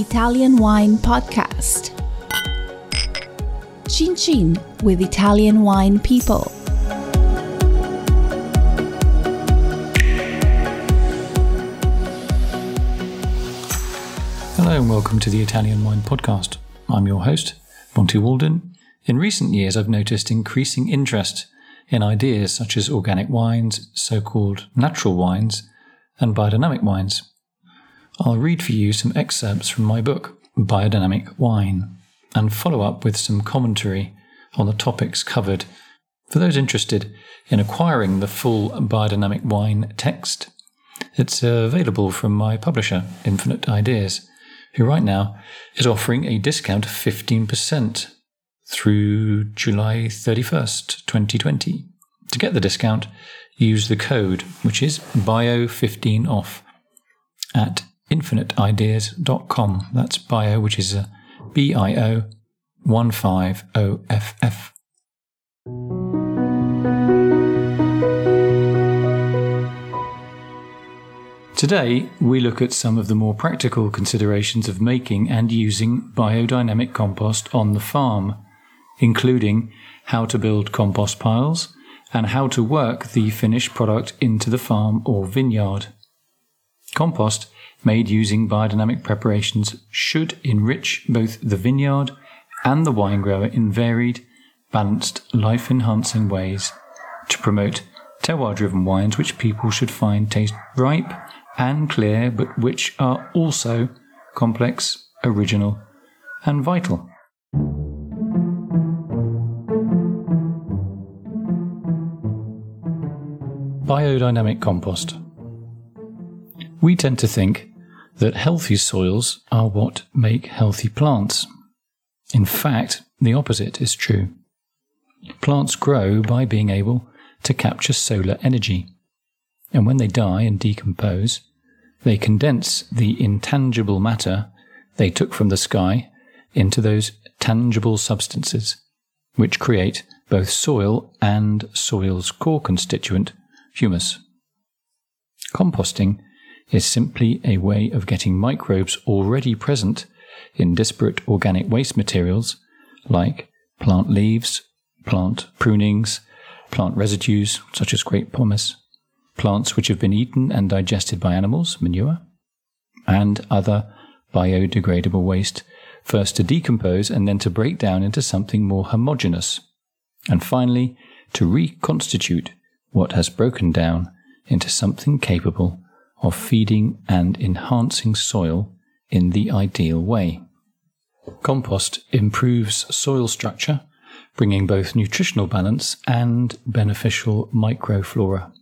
Italian Wine Podcast. Chin Chin with Italian Wine People. Hello and welcome to the Italian Wine Podcast. I'm your host, Monty Waldin. In recent years, I've noticed increasing interest in ideas such as organic wines, so called natural wines, and biodynamic wines. I'll read for you some excerpts from my book, Biodynamic Wine, and follow up with some commentary on the topics covered. For those interested in acquiring the full Biodynamic Wine text, it's available from my publisher, Infinite Ideas, who right now is offering a discount of 15% through July 31st, 2020. To get the discount, use the code, which is bio15off at infiniteideas.com. That's bio, which is a B I O 15OFF. Today, we look at some of the more practical considerations of making and using biodynamic compost on the farm, including how to build compost piles and how to work the finished product into the farm or vineyard. Compost made using biodynamic preparations should enrich both the vineyard and the wine grower in varied, balanced, life enhancing ways to promote terroir driven wines which people should find taste ripe and clear, but which are also complex, original, and vital. Biodynamic compost. We tend to think that healthy soils are what make healthy plants. In fact, the opposite is true. Plants grow by being able to capture solar energy, and when they die and decompose, they condense the intangible matter they took from the sky into those tangible substances, which create both soil and soil's core constituent, humus. Composting is simply a way of getting microbes already present in disparate organic waste materials like plant leaves, plant prunings, plant residues such as grape pomace, plants which have been eaten and digested by animals, manure, and other biodegradable waste, first to decompose and then to break down into something more homogeneous, and finally to reconstitute what has broken down into something capable of feeding and enhancing soil in the ideal way. Compost improves soil structure, bringing both nutritional balance and beneficial microflora.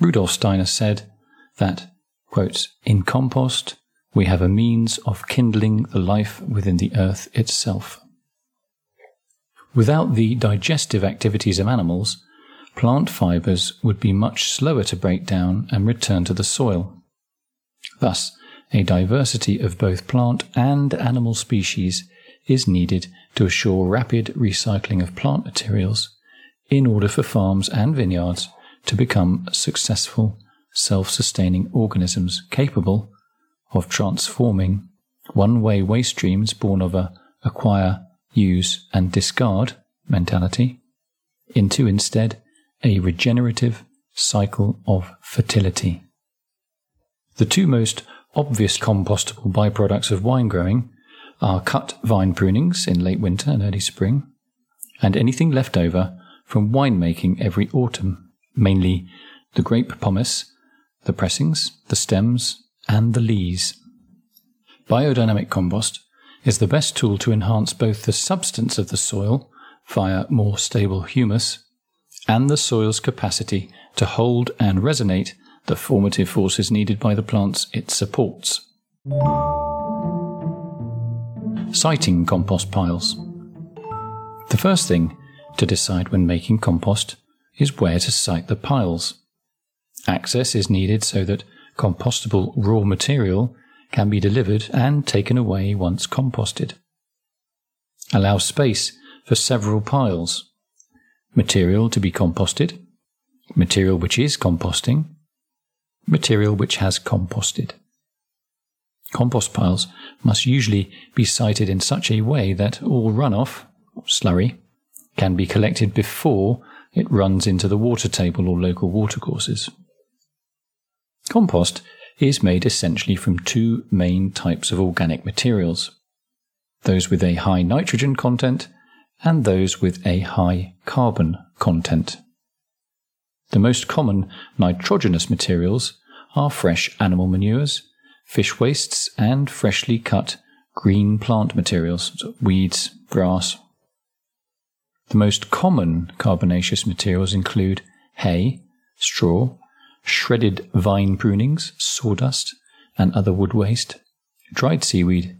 Rudolf Steiner said that, quote, in compost, we have a means of kindling the life within the earth itself. Without the digestive activities of animals, plant fibres would be much slower to break down and return to the soil. Thus, a diversity of both plant and animal species is needed to assure rapid recycling of plant materials in order for farms and vineyards to become successful, self sustaining organisms capable of transforming one way waste streams born of a acquire, use, and discard mentality into instead a regenerative cycle of fertility. The two most obvious compostable byproducts of wine growing are cut vine prunings in late winter and early spring, and anything left over from winemaking every autumn, mainly the grape pomace, the pressings, the stems, and the lees. Biodynamic compost is the best tool to enhance both the substance of the soil via more stable humus and the soil's capacity to hold and resonate the formative forces needed by the plants it supports. Siting compost piles. The first thing to decide when making compost is where to site the piles. Access is needed so that compostable raw material can be delivered and taken away once composted. Allow space for several piles material to be composted, material which is composting, material which has composted. Compost piles must usually be sited in such a way that all runoff, slurry, can be collected before it runs into the water table or local watercourses. Compost is made essentially from two main types of organic materials those with a high nitrogen content and those with a high carbon content. The most common nitrogenous materials are fresh animal manures, fish wastes, and freshly cut green plant materials, so weeds, grass. The most common carbonaceous materials include hay, straw, shredded vine prunings, sawdust, and other wood waste, dried seaweed,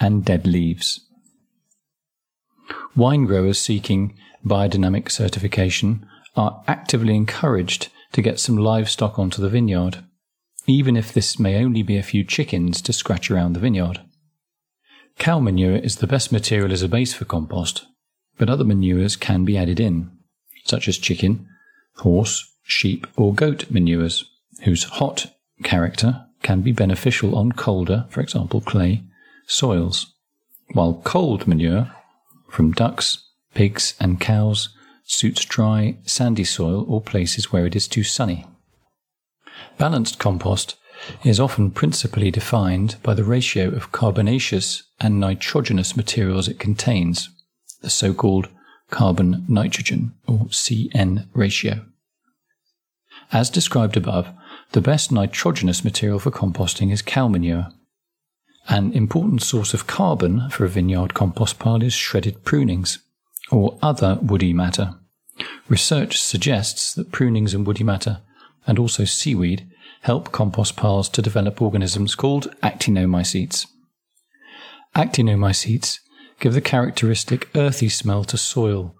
and dead leaves. Wine growers seeking biodynamic certification are actively encouraged to get some livestock onto the vineyard, even if this may only be a few chickens to scratch around the vineyard. Cow manure is the best material as a base for compost, but other manures can be added in, such as chicken, horse, sheep, or goat manures, whose hot character can be beneficial on colder, for example, clay, soils, while cold manure from ducks, pigs, and cows suits dry, sandy soil or places where it is too sunny. Balanced compost is often principally defined by the ratio of carbonaceous and nitrogenous materials it contains, the so called carbon nitrogen or CN ratio. As described above, the best nitrogenous material for composting is cow manure. An important source of carbon for a vineyard compost pile is shredded prunings, or other woody matter. Research suggests that prunings and woody matter, and also seaweed, help compost piles to develop organisms called actinomycetes. Actinomycetes give the characteristic earthy smell to soil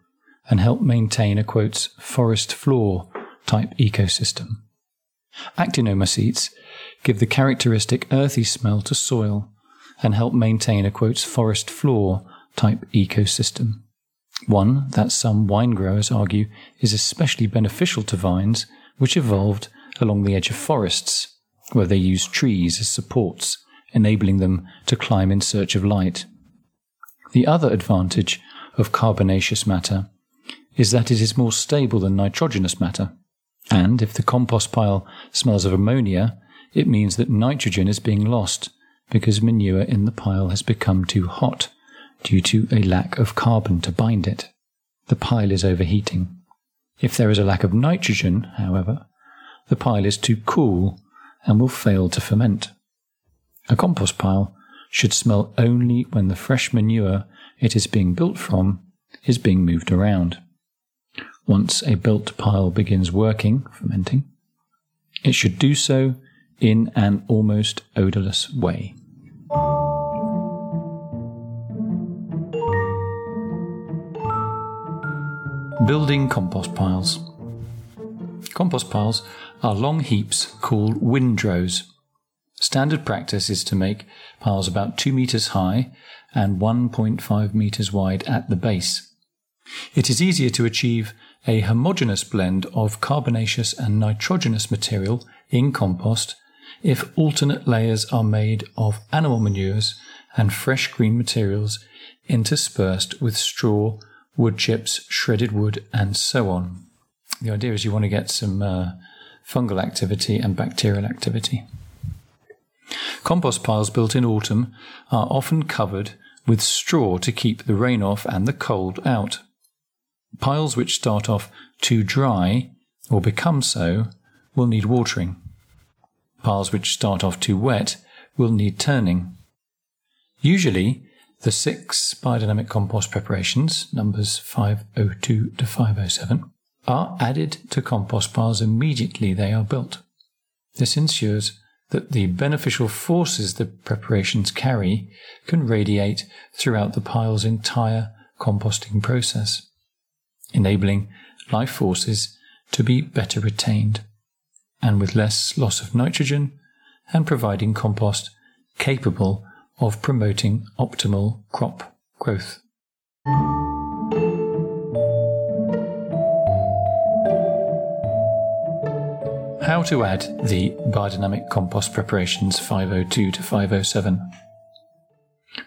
and help maintain a quote, forest floor type ecosystem. Actinomycetes give the characteristic earthy smell to soil and help maintain a quotes forest floor type ecosystem. One that some wine growers argue is especially beneficial to vines which evolved along the edge of forests, where they use trees as supports, enabling them to climb in search of light. The other advantage of carbonaceous matter is that it is more stable than nitrogenous matter. And if the compost pile smells of ammonia, it means that nitrogen is being lost because manure in the pile has become too hot due to a lack of carbon to bind it. The pile is overheating. If there is a lack of nitrogen, however, the pile is too cool and will fail to ferment. A compost pile should smell only when the fresh manure it is being built from is being moved around. Once a built pile begins working, fermenting, it should do so in an almost odorless way. Building compost piles. Compost piles are long heaps called windrows. Standard practice is to make piles about 2 metres high and 1.5 metres wide at the base. It is easier to achieve a homogeneous blend of carbonaceous and nitrogenous material in compost if alternate layers are made of animal manures and fresh green materials interspersed with straw wood chips, shredded wood, and so on. The idea is you want to get some uh, fungal activity and bacterial activity. Compost piles built in autumn are often covered with straw to keep the rain off and the cold out. Piles which start off too dry or become so will need watering. Piles which start off too wet will need turning. Usually, the six biodynamic compost preparations, numbers 502 to 507, are added to compost piles immediately they are built. This ensures that the beneficial forces the preparations carry can radiate throughout the pile's entire composting process, enabling life forces to be better retained and with less loss of nitrogen and providing compost capable of promoting optimal crop growth. how to add the biodynamic compost preparations 502 to 507.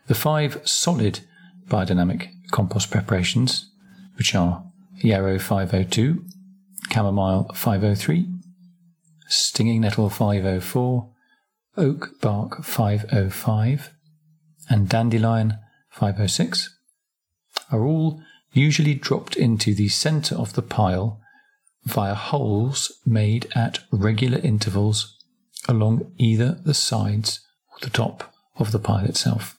The five solid biodynamic compost preparations, which are yarrow 502, chamomile 503, stinging nettle 504, oak bark 505, and dandelion 506, are all usually dropped into the centre of the pile via holes made at regular intervals along either the sides or the top of the pile itself.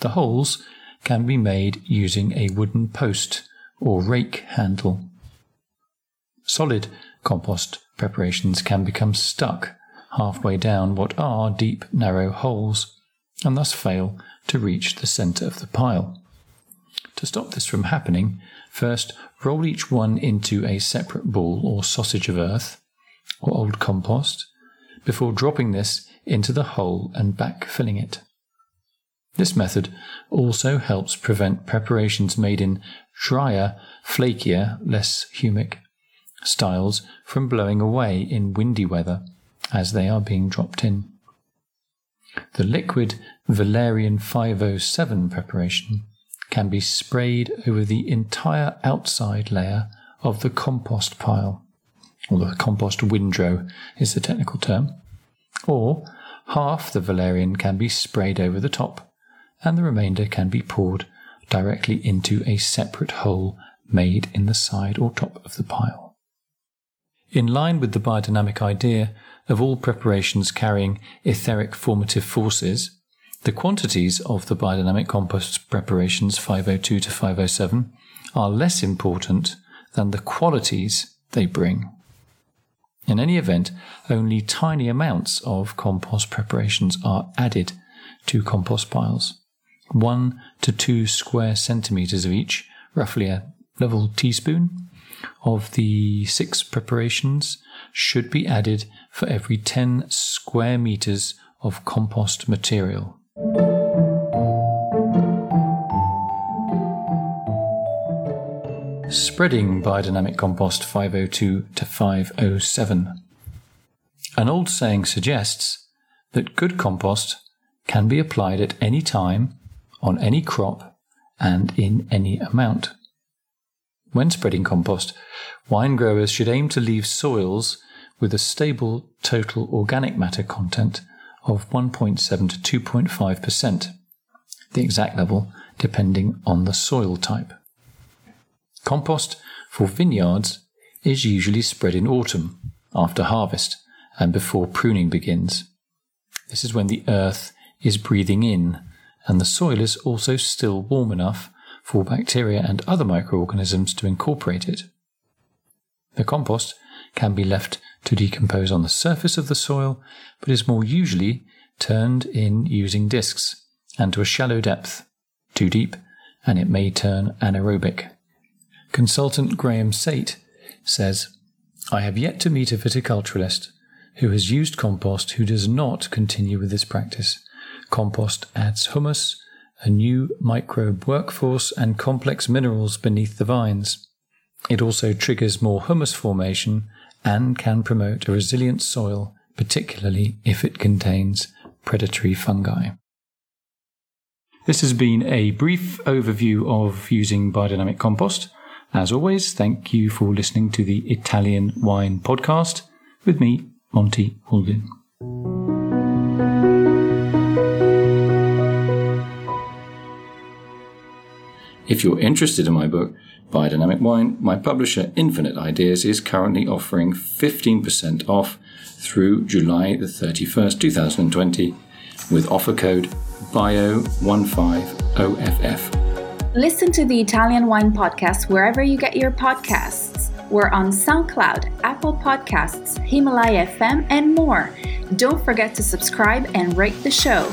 The holes can be made using a wooden post or rake handle. Solid compost preparations can become stuck halfway down what are deep, narrow holes and thus fail to reach the centre of the pile. To stop this from happening, first roll each one into a separate ball or sausage of earth or old compost before dropping this into the hole and backfilling it. This method also helps prevent preparations made in drier, flakier, less humic styles from blowing away in windy weather as they are being dropped in. The liquid Valerian 507 preparation can be sprayed over the entire outside layer of the compost pile, or the compost windrow is the technical term, or half the valerian can be sprayed over the top, and the remainder can be poured directly into a separate hole made in the side or top of the pile. In line with the biodynamic idea of all preparations carrying etheric formative forces, the quantities of the biodynamic compost preparations 502 to 507 are less important than the qualities they bring. In any event, only tiny amounts of compost preparations are added to compost piles. One to two square centimetres of each, roughly a level teaspoon, of the six preparations should be added for every 10 square metres of compost material. Spreading biodynamic compost 502 to 507. An old saying suggests that good compost can be applied at any time, on any crop, and in any amount. When spreading compost, wine growers should aim to leave soils with a stable total organic matter content of 1.7 to 2.5%, the exact level depending on the soil type. Compost for vineyards is usually spread in autumn, after harvest, and before pruning begins. This is when the earth is breathing in, and the soil is also still warm enough for bacteria and other microorganisms to incorporate it. The compost can be left to decompose on the surface of the soil, but is more usually turned in using discs and to a shallow depth. Too deep, and it may turn anaerobic. Consultant Graeme Sait says, I have yet to meet a viticulturalist who has used compost who does not continue with this practice. Compost adds humus, a new microbe workforce, and complex minerals beneath the vines. It also triggers more humus formation and can promote a resilient soil, particularly if it contains predatory fungi. This has been a brief overview of using biodynamic compost. As always, thank you for listening to the Italian Wine Podcast with me, Monty Waldin. If you're interested in my book, Biodynamic Wine, my publisher Infinite Ideas is currently offering 15% off through July the 31st, 2020 with offer code BIO15OFF. Listen to the Italian Wine Podcast wherever you get your podcasts. We're on SoundCloud, Apple Podcasts, Himalaya FM, and more. Don't forget to subscribe and rate the show.